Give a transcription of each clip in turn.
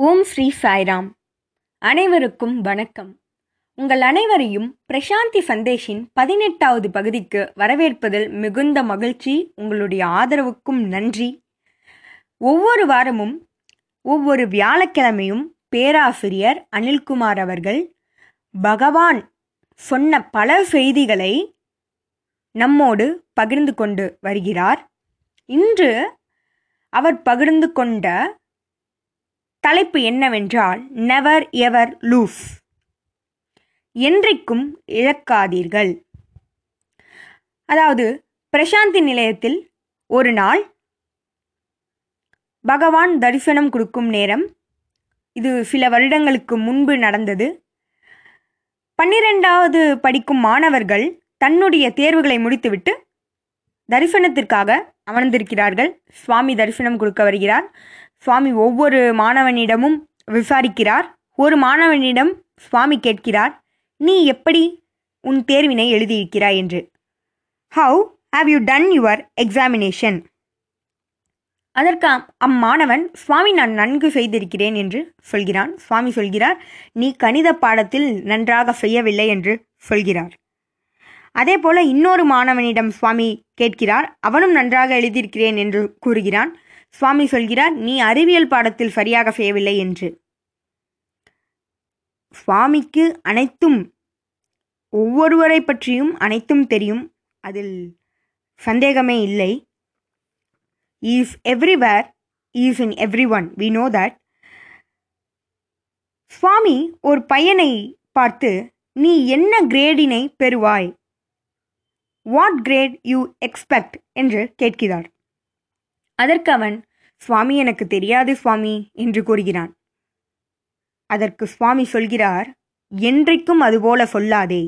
ஓம் ஸ்ரீ சாய்ராம். அனைவருக்கும் வணக்கம். உங்கள் அனைவரையும் பிரசாந்தி சந்தேஷின் பதினெட்டாவது பகுதிக்கு வரவேற்பதில் மிகுந்த மகிழ்ச்சி உங்களுடைய ஆதரவுக்கும் நன்றி. ஒவ்வொரு வாரமும் ஒவ்வொரு வியாழக்கிழமையும் பேராசிரியர் அனில்குமார் அவர்கள் பகவான் சொன்ன பல செய்திகளை நம்மோடு பகிர்ந்து கொண்டு வருகிறார். இன்று அவர் பகிர்ந்து கொண்ட தலைப்பு என்னவென்றால் நெவர் எவர் லூஸ் என்றைக்கும் இழக்காதீர்கள். அதாவது பிரசாந்தி நிலையத்தில் ஒரு நாள் பகவான் தரிசனம் கொடுக்கும் நேரம் இது சில வருடங்களுக்கு முன்பு நடந்தது. பன்னிரெண்டாவது படிக்கும் மாணவர்கள் தன்னுடைய தேர்வுகளை முடித்துவிட்டு தரிசனத்திற்காக அமர்ந்திருக்கிறார்கள். சுவாமி தரிசனம் கொடுக்க வருகிறார். சுவாமி ஒவ்வொரு மாணவனிடமும் விசாரிக்கிறார். ஒரு மாணவனிடம் சுவாமி கேட்கிறார் நீ எப்படி உன் தேர்வினை எழுதியிருக்கிறாய்? என்று. How have you done your examination அதற்கு அம்மாணவன் சுவாமி நான் நன்கு செய்திருக்கிறேன் என்று சொல்கிறான். சுவாமி சொல்கிறார் நீ கணித பாடத்தில் நன்றாக செய்யவில்லை என்று சொல்கிறார். அதே போல இன்னொரு மாணவனிடம் சுவாமி கேட்கிறார் அவனும் நன்றாக எழுதியிருக்கிறேன் என்று கூறுகிறான். சுவாமி சொல்கிறார் நீ அறிவியல் பாடத்தில் சரியாக செய்யவில்லை என்று. சுவாமிக்கு அனைத்தும் ஒவ்வொருவரை பற்றியும் அனைத்தும் தெரியும். அதில் சந்தேகமே இல்லை. He's everywhere he's in every one we know that சுவாமி ஒரு பையனை பார்த்து நீ என்ன கிரேடினை பெறுவாய்? வாட் கிரேட் யூ எக்ஸ்பெக்ட் என்று கேட்கிறார். அதற்கு அவன் சுவாமி எனக்கு தெரியாது சுவாமி என்று கூறுகிறான். அதற்கு சுவாமி சொல்கிறார் என்றைக்கும் அதுபோல சொல்லாதே.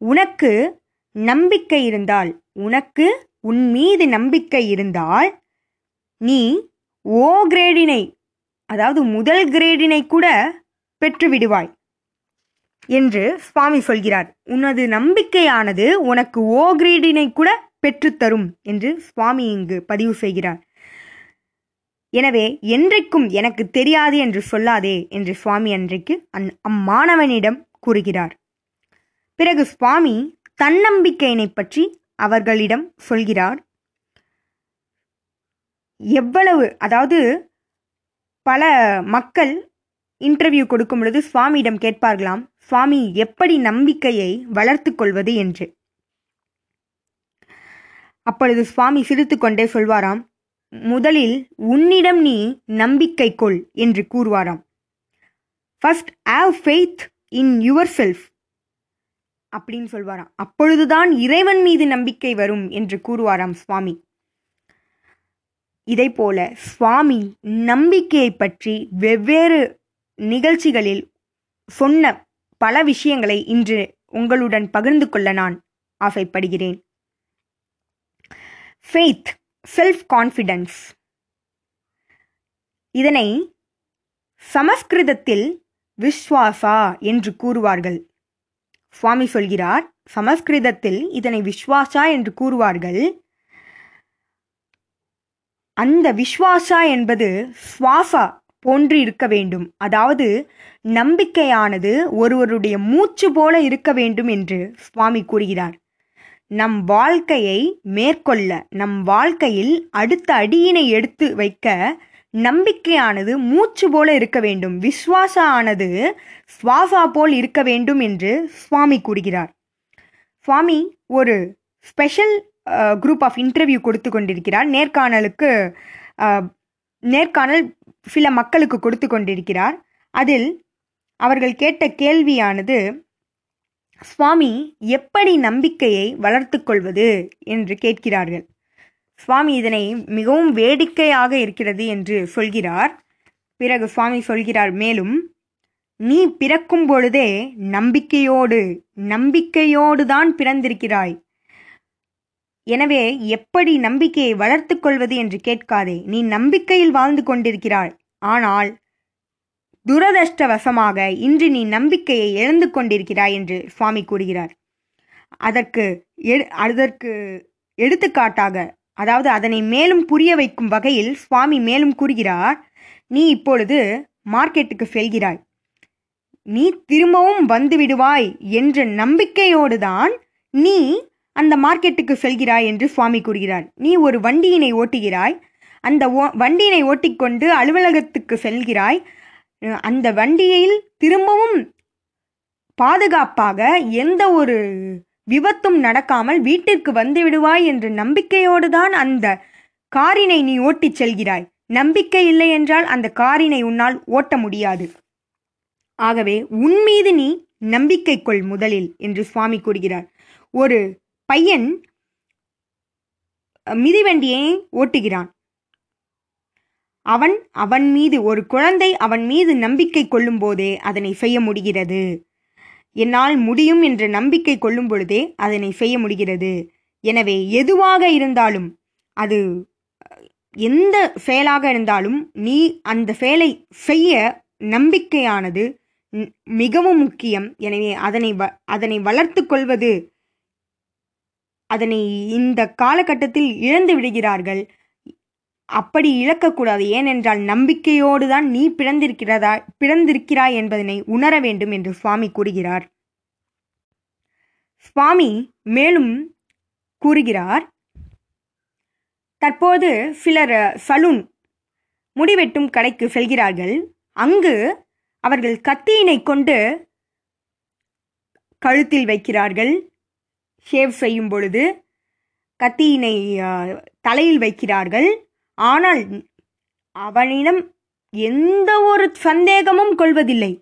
உனக்கு நம்பிக்கை இருந்தால் உனக்கு உன் மீது நம்பிக்கை இருந்தால் நீ ஓ கிரேடினை அதாவது முதல் கிரேடினை கூட பெற்றுவிடுவாய் என்று சுவாமி சொல்கிறார். உனது நம்பிக்கையானது உனக்கு ஓ கிரேடினை கூட பெற்றுத்தரும் என்று சுவாமி இங்கு பதிவு செய்கிறார். எனவே என்றைக்கும் எனக்கு தெரியாது என்று சொல்லாதே என்று சுவாமி அன்றைக்கு அந் அம்மாணவனிடம் கூறுகிறார். பிறகு சுவாமி தன்னம்பிக்கையினை பற்றி அவர்களிடம் சொல்கிறார். எவ்வளவு அதாவது பல மக்கள் இன்டர்வியூ கொடுக்கும் பொழுது சுவாமியிடம் கேட்பார்களாம் சுவாமி எப்படி நம்பிக்கையை வளர்த்து கொள்வது? என்று. அப்பொழுது சுவாமி சிரித்து கொண்டே சொல்வாராம் முதலில் உன்னிடம் நீ நம்பிக்கை கொள் என்று கூறுவாராம். First have faith in yourself அப்படின்னு சொல்வாராம். அப்பொழுதுதான் இறைவன் மீது நம்பிக்கை வரும் என்று கூறுவாராம் சுவாமி. இதை போல சுவாமி நம்பிக்கையை பற்றி வெவ்வேறு நிகழ்ச்சிகளில் சொன்ன பல விஷயங்களை இன்று உங்களுடன் பகிர்ந்து கொள்ள நான் ஆசைப்படுகிறேன். ஃபெய்த் செல்ஃப் கான்ஃபிடன்ஸ் இதனை சமஸ்கிருதத்தில் விஸ்வாசா என்று கூறுவார்கள். சுவாமி சொல்கிறார் சமஸ்கிருதத்தில் இதனை விஸ்வாசா என்று கூறுவார்கள். அந்த விஸ்வாசா என்பது சுவாசா போன்று இருக்க வேண்டும். அதாவது நம்பிக்கையானது ஒருவருடைய மூச்சு போல இருக்க வேண்டும் என்று சுவாமி கூறுகிறார். நம் வாழ்க்கையை மேற்கொள்ள நம் வாழ்க்கையில் அடுத்த அடியினை எடுத்து வைக்க நம்பிக்கையானது மூச்சு போல இருக்க வேண்டும். விஸ்வாசா ஆனது சுவாசா போல் இருக்க வேண்டும் என்று சுவாமி கூறுகிறார். சுவாமி ஒரு ஸ்பெஷல் குரூப் ஆஃப் இன்டர்வியூ கொடுத்து கொண்டிருக்கிறார். நேர்காணலுக்கு நேர்காணல் சில மக்களுக்கு கொடுத்து கொண்டிருக்கிறார். அதில் அவர்கள் கேட்ட கேள்வியானது சுவாமி எப்படி நம்பிக்கையை வளர்த்து கொள்வது என்று கேட்கிறார்கள். சுவாமி இதனை மிகவும் வேடிக்கையாக இருக்கிறது என்று சொல்கிறார். பிறகு சுவாமி சொல்கிறார் மேலும் நீ பிறக்கும் பொழுதே நம்பிக்கையோடு நம்பிக்கையோடு தான் பிறந்திருக்கிறாய். எனவே எப்படி நம்பிக்கையை வளர்த்து கொள்வது என்று கேட்காதே. நீ நம்பிக்கையில் வாழ்ந்து கொண்டிருக்கிறாய். ஆனால் துரதிருஷ்டவசமாக இன்று நீ நம்பிக்கையை இழந்து கொண்டிருக்கிறாய் என்று சுவாமி கூறுகிறார். அதற்கு அதற்கு எடுத்துக்காட்டாக அதாவது அதனை மேலும் புரிய வைக்கும் வகையில் சுவாமி மேலும் கூறுகிறார் நீ இப்பொழுது மார்க்கெட்டுக்கு செல்கிறாய். நீ திரும்பவும் வந்து விடுவாய் என்ற நம்பிக்கையோடுதான் நீ அந்த மார்க்கெட்டுக்கு செல்கிறாய் என்று சுவாமி கூறுகிறார். நீ ஒரு வண்டியினை ஓட்டுகிறாய். அந்த ஓ- வண்டியினை ஓட்டிக்கொண்டு அலுவலகத்துக்கு செல்கிறாய். அந்த வண்டியில் திரும்பவும் பாதுகாப்பாக எந்த ஒரு விபத்தும் நடக்காமல் வீட்டிற்கு வந்து விடுவாய் என்ற நம்பிக்கையோடு தான் அந்த காரினை நீ ஓட்டிச் செல்கிறாய். நம்பிக்கை இல்லை என்றால் அந்த காரினை உன்னால் ஓட்ட முடியாது. ஆகவே உன் மீது நீ நம்பிக்கை கொள் முதலில் என்று சுவாமி கூறுகிறார். ஒரு பையன் மிதிவண்டியை ஓட்டுகிறான். அவன் அவன் மீது ஒரு குழந்தை அவன் மீது நம்பிக்கை கொள்ளும் போதே அதனை செய்ய முடிகிறது. என்னால் முடியும் என்ற நம்பிக்கை கொள்ளும் பொழுதே அதனை செய்ய முடிகிறது. எனவே எதுவாக இருந்தாலும் அது எந்த செயலாக இருந்தாலும் நீ அந்த செயலை செய்ய நம்பிக்கையானது மிகவும் முக்கியம். எனவே அதனை வ அதனை வளர்த்து கொள்வது அதனை இந்த காலகட்டத்தில் இழந்து விடுகிறார்கள். அப்படி இழக்கக்கூடாது. ஏனென்றால் நம்பிக்கையோடு தான் நீ பிறந்திருக்கிறதா பிறந்திருக்கிறாய் என்பதனை உணர வேண்டும் என்று சுவாமி கூறுகிறார். சுவாமி மேலும் கூறுகிறார் தற்போது சிலர் சலூன் முடிவெட்டும் கடைக்கு செல்கிறார்கள். அங்கு அவர்கள் கத்தியினை கொண்டு கழுத்தில் வைக்கிறார்கள். ஷேவ் செய்யும் பொழுது கத்தியினை தலையில் வைக்கிறார்கள். ஆனால் அவனிடம் எந்த ஒரு சந்தேகமும் கொள்வதில்லை.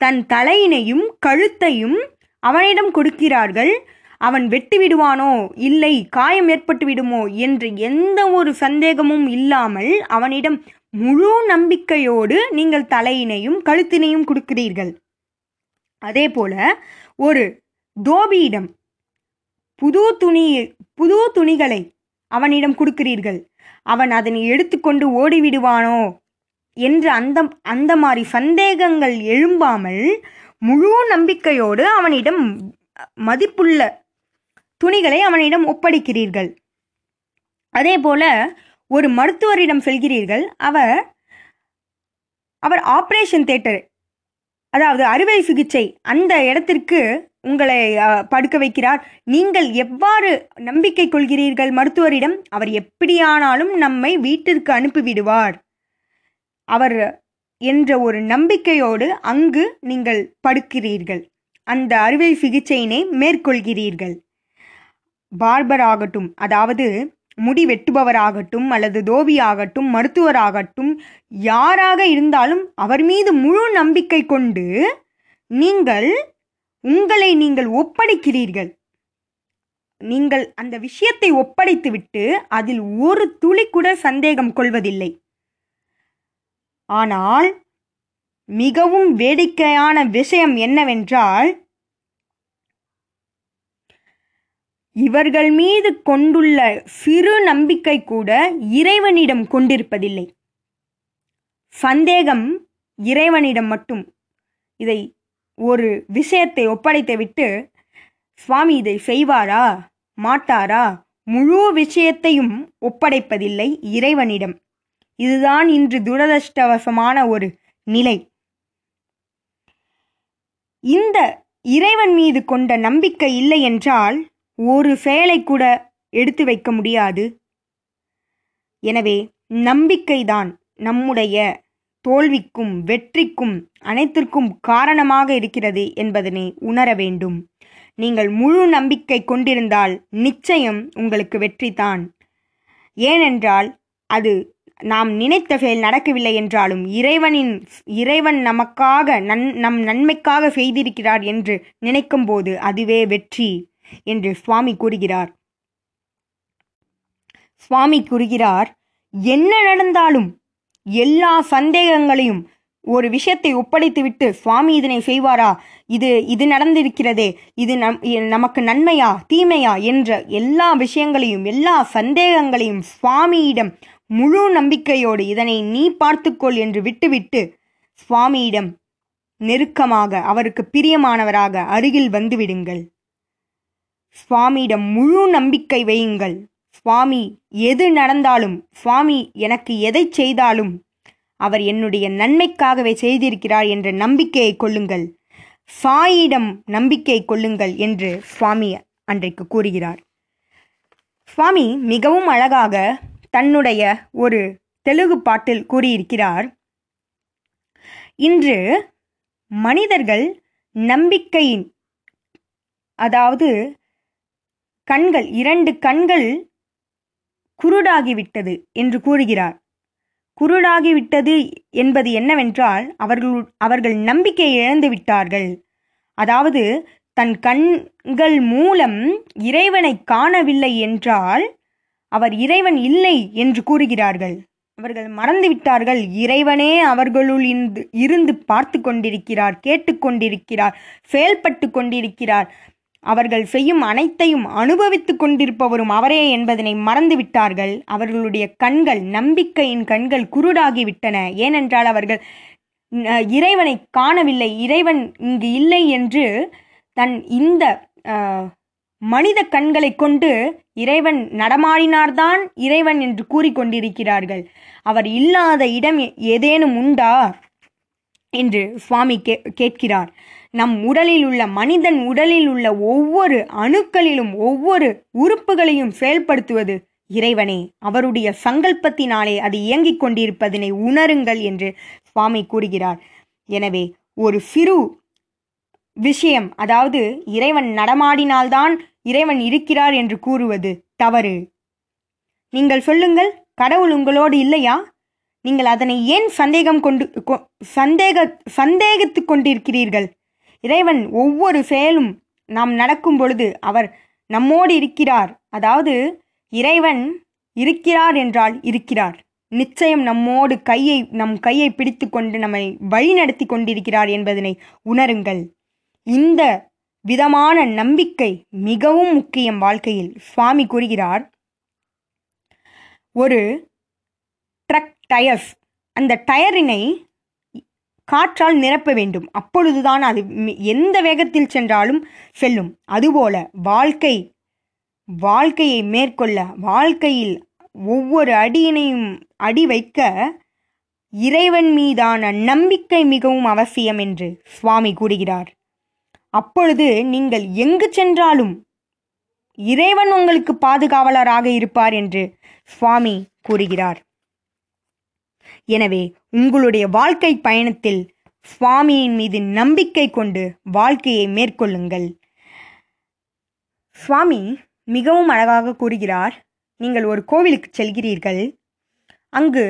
தன் தலையினையும் கழுத்தையும் அவனிடம் கொடுக்கிறார்கள். அவன் வெட்டி விடுவானோ இல்லை காயம் ஏற்பட்டு விடுமோ என்று எந்த ஒரு சந்தேகமும் இல்லாமல் அவனிடம் முழு நம்பிக்கையோடு நீங்கள் தலையினையும் கழுத்தினையும் கொடுக்கிறீர்கள். அதே போல ஒரு தோபியிடம் புது துணி புது துணிகளை அவனிடம் கொடுக்கிறீர்கள். அவன் அதனை எடுத்துக்கொண்டு ஓடிவிடுவானோ? என்று அந்த அந்த மாதிரி சந்தேகங்கள் எழும்பாமல் முழு நம்பிக்கையோடு அவனிடம் மதிப்புள்ள துணிகளை அவனிடம் ஒப்படைக்கிறீர்கள். அதே போல ஒரு மருத்துவரிடம் செல்கிறீர்கள். அவர் அவர் ஆப்ரேஷன் தேட்டர் அதாவது அறுவை சிகிச்சை அந்த இடத்திற்கு உங்களை படுக்க வைக்கிறார். நீங்கள் எவ்வாறு நம்பிக்கை கொள்கிறீர்கள் மருத்துவரிடம்? அவர் எப்படியானாலும் நம்மை வீட்டிற்கு அனுப்பிவிடுவார். அவர் என்ற ஒரு நம்பிக்கையோடு அங்கு நீங்கள் படுக்கிறீர்கள். அந்த அறுவை சிகிச்சையினை மேற்கொள்கிறீர்கள். பார்பர் ஆகட்டும் அதாவது முடி வெட்டுபவராகட்டும் அல்லது தோவியாகட்டும் ஆகட்டும் மருத்துவராகட்டும் யாராக இருந்தாலும் அவர் மீது முழு நம்பிக்கை கொண்டு நீங்கள் உங்களை நீங்கள் ஒப்படைக்கிறீர்கள். நீங்கள் அந்த விஷயத்தை ஒப்படைத்துவிட்டு அதில் ஒரு துளி கூட சந்தேகம் கொள்வதில்லை. ஆனால் மிகவும் வேடிக்கையான விஷயம் என்னவென்றால் இவர்கள் மீது கொண்டுள்ள சிறு நம்பிக்கை கூட இறைவனிடம் கொண்டிருப்பதில்லை. சந்தேகம் இறைவனிடம் மட்டும். இதை ஒரு விஷயத்தை ஒப்படைத்துவிட்டு சுவாமி இதை செய்வாரா? மாட்டாரா? முழு விஷயத்தையும் ஒப்படைப்பதில்லை இறைவனிடம். இதுதான் இன்று துரதிருஷ்டவசமான ஒரு நிலை. இந்த இறைவன் மீது கொண்ட நம்பிக்கை இல்லை என்றால் ஒரு செயலை கூட எடுத்து வைக்க முடியாது. எனவே நம்பிக்கைதான் நம்முடைய தோல்விக்கும் வெற்றிக்கும் அனைத்திற்கும் காரணமாக இருக்கிறது என்பதனை உணர வேண்டும். நீங்கள் முழு நம்பிக்கை கொண்டிருந்தால் நிச்சயம் உங்களுக்கு வெற்றிதான் ஏனென்றால் அது நாம் நினைத்த செயல் நடக்கவில்லை என்றாலும் இறைவனின் இறைவன் நமக்காக நன் நம் நன்மைக்காக செய்திருக்கிறார் என்று நினைக்கும் போது அதுவே வெற்றி என்று சுவாமி கூறுகிறார். சுவாமி கூறுகிறார் என்ன நடந்தாலும் எல்லா சந்தேகங்களையும் ஒரு விஷயத்தை ஒப்படைத்துவிட்டு சுவாமி இதனை செய்வாரா? இது இது நடந்திருக்கிறதே இது நம் நமக்கு நன்மையா தீமையா என்ற எல்லா விஷயங்களையும் எல்லா சந்தேகங்களையும் சுவாமியிடம் முழு நம்பிக்கையோடு இதனை நீ பார்த்துக்கொள் என்று விட்டுவிட்டு சுவாமியிடம் நெருக்கமாக அவருக்கு பிரியமானவராக அருகில் வந்துவிடுங்கள் சுவாமியிடம் முழு நம்பிக்கை வையுங்கள். சுவாமி எது நடந்தாலும் சுவாமி எனக்கு எதை செய்தாலும் அவர் என்னுடைய நன்மைக்காகவே செய்திருக்கிறார் என்ற நம்பிக்கையை கொள்ளுங்கள். சாயிடம் நம்பிக்கை கொள்ளுங்கள் என்று சுவாமி அன்றைக்கு கூறுகிறார். சுவாமி மிகவும் அழகாக தன்னுடைய ஒரு தெலுங்கு பாட்டில் கூறியிருக்கிறார். இன்று மனிதர்கள் நம்பிக்கையின் அதாவது கண்கள் இரண்டு கண்கள் குருடாகிவிட்டது என்று கூறுகிறார். குருடாகிவிட்டது என்பது என்னவென்றால் அவர்கள் அவர்கள் நம்பிக்கை இழந்து விட்டார்கள். அதாவது தன் கண்கள் மூலம் இறைவனை காணவில்லை என்றால் அவர் இறைவன் இல்லை என்று கூறுகிறார்கள். அவர்கள் மறந்துவிட்டார்கள் இறைவனே அவர்களுள் இருந்து இருந்து பார்த்து கொண்டிருக்கிறார் கேட்டுக்கொண்டிருக்கிறார் செயல்பட்டு கொண்டிருக்கிறார். அவர்கள் செய்யும் அனைத்தையும் அனுபவித்துக் கொண்டிருப்பவரும் அவரே என்பதனை மறந்துவிட்டார்கள். அவர்களுடைய கண்கள் நம்பிக்கையின் கண்கள் குருடாகிவிட்டன. ஏனென்றால் அவர்கள் இறைவனை காணவில்லை. இறைவன் இங்கு இல்லை என்று தன் இந்த மனித கண்களை கொண்டு இறைவன் நடமாடினார்தான் இறைவன் என்று கூறிக்கொண்டிருக்கிறார்கள் அவர் இல்லாத இடம் ஏதேனும் உண்டா? என்று சுவாமி கே கேட்கிறார். நம் உடலில் உள்ள மனிதன் உடலில் உள்ள ஒவ்வொரு அணுக்களிலும் ஒவ்வொரு உறுப்புகளையும் செயல்படுத்துவது இறைவனே. அவருடைய சங்கல்பத்தினாலே அது இயங்கிக் கொண்டிருப்பதனை உணருங்கள் என்று சுவாமி கூறுகிறார். எனவே ஒரு சிறு விஷயம் அதாவது இறைவன் நடமாடினால்தான் இறைவன் இருக்கிறார் என்று கூறுவது தவறு. நீங்கள் சொல்லுங்கள் கடவுள் உங்களோடு இல்லையா? நீங்கள் அதனை ஏன் சந்தேகம் கொண்டு கொ- சந்தேக சந்தேகித்து கொண்டிருக்கிறீர்கள்? இறைவன் ஒவ்வொரு செயலும் நாம் நடக்கும் பொழுது அவர் நம்மோடு இருக்கிறார். அதாவது இறைவன் இருக்கிறார் என்றால் இருக்கிறார். நிச்சயம் நம்மோடு கையை நம் கையை பிடித்து கொண்டு நம்மை வழிநடத்தி கொண்டிருக்கிறார் என்பதனை உணருங்கள். இந்த விதமான நம்பிக்கை மிகவும் முக்கியம் வாழ்க்கையில். சுவாமி கூறுகிறார் ஒரு ட்ரக் டயர்ஸ். அந்த டயரினை காற்றால் நிரப்ப வேண்டும். அப்பொழுதுதான் அது எந்த வேகத்தில் சென்றாலும் செல்லும். அதுபோல வாழ்க்கை வாழ்க்கையை மேற்கொள்ள வாழ்க்கையில் ஒவ்வொரு அடியினையும் அடி வைக்க இறைவன் மீதான நம்பிக்கை மிகவும் அவசியம் என்று சுவாமி கூறுகிறார். அப்பொழுது நீங்கள் எங்கு சென்றாலும் இறைவன் உங்களுக்கு பாதுகாவலராக இருப்பார் என்று சுவாமி கூறுகிறார். எனவே உங்களுடைய வாழ்க்கை பயணத்தில் சுவாமியின் மீது நம்பிக்கை கொண்டு வாழ்க்கையை மேற்கொள்ளுங்கள். சுவாமி மிகவும் அழகாக கூறுகிறார் நீங்கள் ஒரு கோவிலுக்கு செல்கிறீர்கள். அங்கு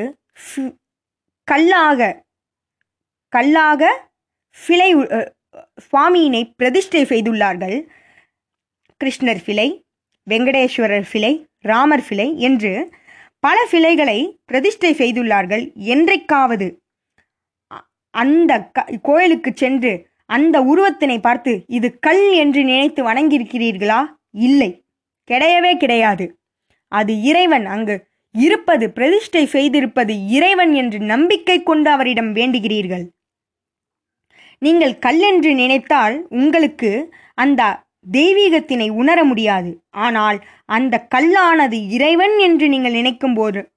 கல்லாக கல்லாக சிலை சுவாமியினை பிரதிஷ்டை செய்துள்ளார்கள். கிருஷ்ணர் சிலை வெங்கடேஸ்வரர் சிலை ராமர் சிலை என்று பல சிலைகளை பிரதிஷ்டை செய்துள்ளார்கள். என்றைக்காவது அந்த க கோயிலுக்கு சென்று அந்த உருவத்தினை பார்த்து இது கல் என்று நினைத்து வணங்கியிருக்கிறீர்களா? இல்லை. கிடையவே கிடையாது. அது இறைவன். அங்கு இருப்பது பிரதிஷ்டை செய்திருப்பது இறைவன் என்று நம்பிக்கை கொண்டு அவரிடம் வேண்டுகிறீர்கள். நீங்கள் கல் என்று நினைத்தால் உங்களுக்கு அந்த தெய்வீகத்தினை உணர முடியாது. ஆனால் அந்த கல்லானது இறைவன் என்று நீங்கள் நினைக்கும் போது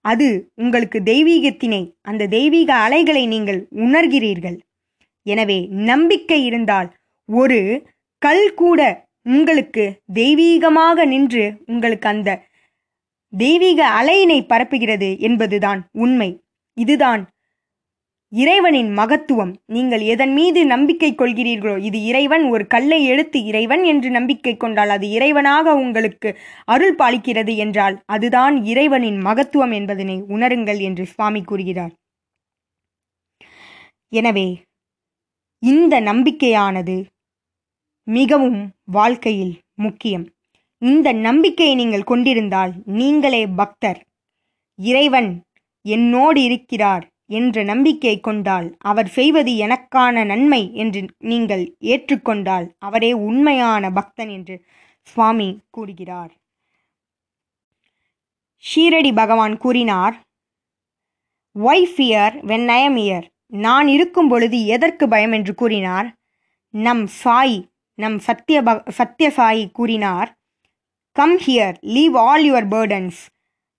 அது உங்களுக்கு தெய்வீகத்தினை அந்த தெய்வீக அலைகளை நீங்கள் உணர்கிறீர்கள். எனவே நம்பிக்கை இருந்தால் ஒரு கல் கூட உங்களுக்கு தெய்வீகமாக நின்று உங்களுக்கு அந்த தெய்வீக அலையினை பரப்புகிறது என்பதுதான் உண்மை. இதுதான் இறைவனின் மகத்துவம். நீங்கள் எதன் மீது நம்பிக்கை கொள்கிறீர்களோ இது இறைவன் ஒரு கல்லை எடுத்து இறைவன் என்று நம்பிக்கை கொண்டால் அது இறைவனாக உங்களுக்கு அருள் பாலிக்கிறது என்றால் அதுதான் இறைவனின் மகத்துவம் என்பதனை உணருங்கள் என்று சுவாமி கூறுகிறார். எனவே இந்த நம்பிக்கையானது மிகவும் வாழ்க்கையில் முக்கியம். இந்த நம்பிக்கையை நீங்கள் கொண்டிருந்தால் நீங்களே பக்தர். இறைவன் என்னோடு இருக்கிறார். என்ற நம்பிக்கை கொண்டால் அவர் செய்வது எனக்கான நன்மை என்று நீங்கள் ஏற்றுக்கொண்டால் அவரே உண்மையான பக்தன் என்று சுவாமி கூறுகிறார். ஷீரடி பகவான் கூறினார் why fear when I'm here நான் இருக்கும் பொழுது எதற்கு பயம்? என்று கூறினார். நம் சாய் நம் சத்ய பக சத்திய சாயி கூறினார் come here leave all your burdens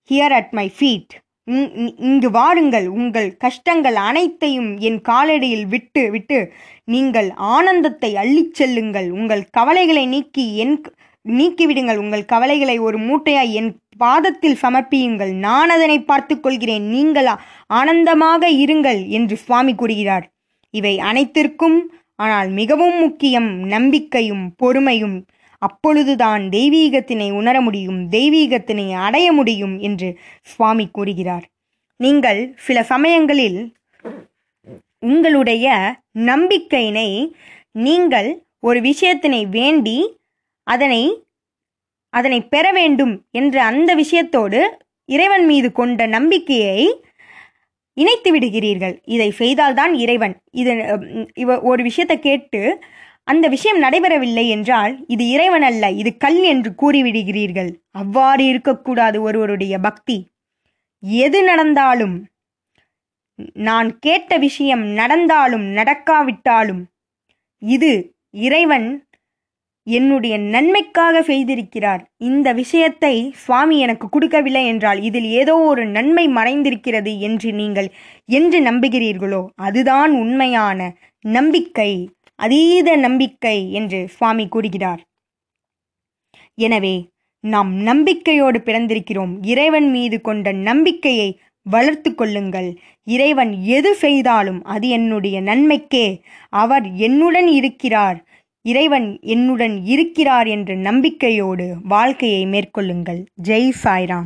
here at my feet இங்கு வாருங்கள். உங்கள் கஷ்டங்கள் அனைத்தையும் என் காலடியில் விட்டு விட்டு நீங்கள் ஆனந்தத்தை அள்ளிச் செல்லுங்கள். உங்கள் கவலைகளை நீக்கி என் நீக்கிவிடுங்கள். உங்கள் கவலைகளை ஒரு மூட்டையாய் என் பாதத்தில் சமர்ப்பியுங்கள். நான் அதனை பார்த்து கொள்கிறேன். நீங்கள் ஆனந்தமாக இருங்கள் என்று சுவாமி கூறுகிறார். இவை அனைத்திற்கும் ஆனால் மிகவும் முக்கியம் நம்பிக்கையும் பொறுமையும் அப்பொழுதுதான் தெய்வீகத்தினை உணர முடியும் தெய்வீகத்தினை அடைய முடியும் என்று சுவாமி கூறுகிறார். நீங்கள் சில சமயங்களில் உங்களுடைய நம்பிக்கையினை நீங்கள் ஒரு விஷயத்தினை வேண்டி அதனை அதனை பெற வேண்டும் என்ற அந்த விஷயத்தோடு இறைவன் மீது கொண்ட நம்பிக்கையை இணைத்து விடுகிறீர்கள். இதை செய்தால்தான் இறைவன் இது இவ ஒரு விஷயத்தை கேட்டு அந்த விஷயம் நடைபெறவில்லை என்றால் இது இறைவன் அல்ல இது கல் என்று கூறிவிடுகிறீர்கள். அவ்வாறு இருக்கக்கூடாது ஒருவருடைய பக்தி. எது நடந்தாலும் நான் கேட்ட விஷயம் நடந்தாலும் நடக்காவிட்டாலும் இது இறைவன் என்னுடைய நன்மைக்காக செய்திருக்கிறார். இந்த விஷயத்தை சுவாமி எனக்கு கொடுக்கவில்லை என்றால் இதில் ஏதோ ஒரு நன்மை மறைந்திருக்கிறது என்று நீங்கள் என்று நம்புகிறீர்களோ? அதுதான் உண்மையான நம்பிக்கை. அதீத நம்பிக்கை என்று சுவாமி கூறுகிறார். எனவே நாம் நம்பிக்கையோடு பிறந்திருக்கிறோம். இறைவன் மீது கொண்ட நம்பிக்கையை வளர்த்து கொள்ளுங்கள். இறைவன் எது செய்தாலும் அது என்னுடைய நன்மைக்கே. அவர் என்னுடன் இருக்கிறார். இறைவன் என்னுடன் இருக்கிறார் என்ற நம்பிக்கையோடு வாழ்க்கையை மேற்கொள்ளுங்கள். ஜெய் சாய்ராம்.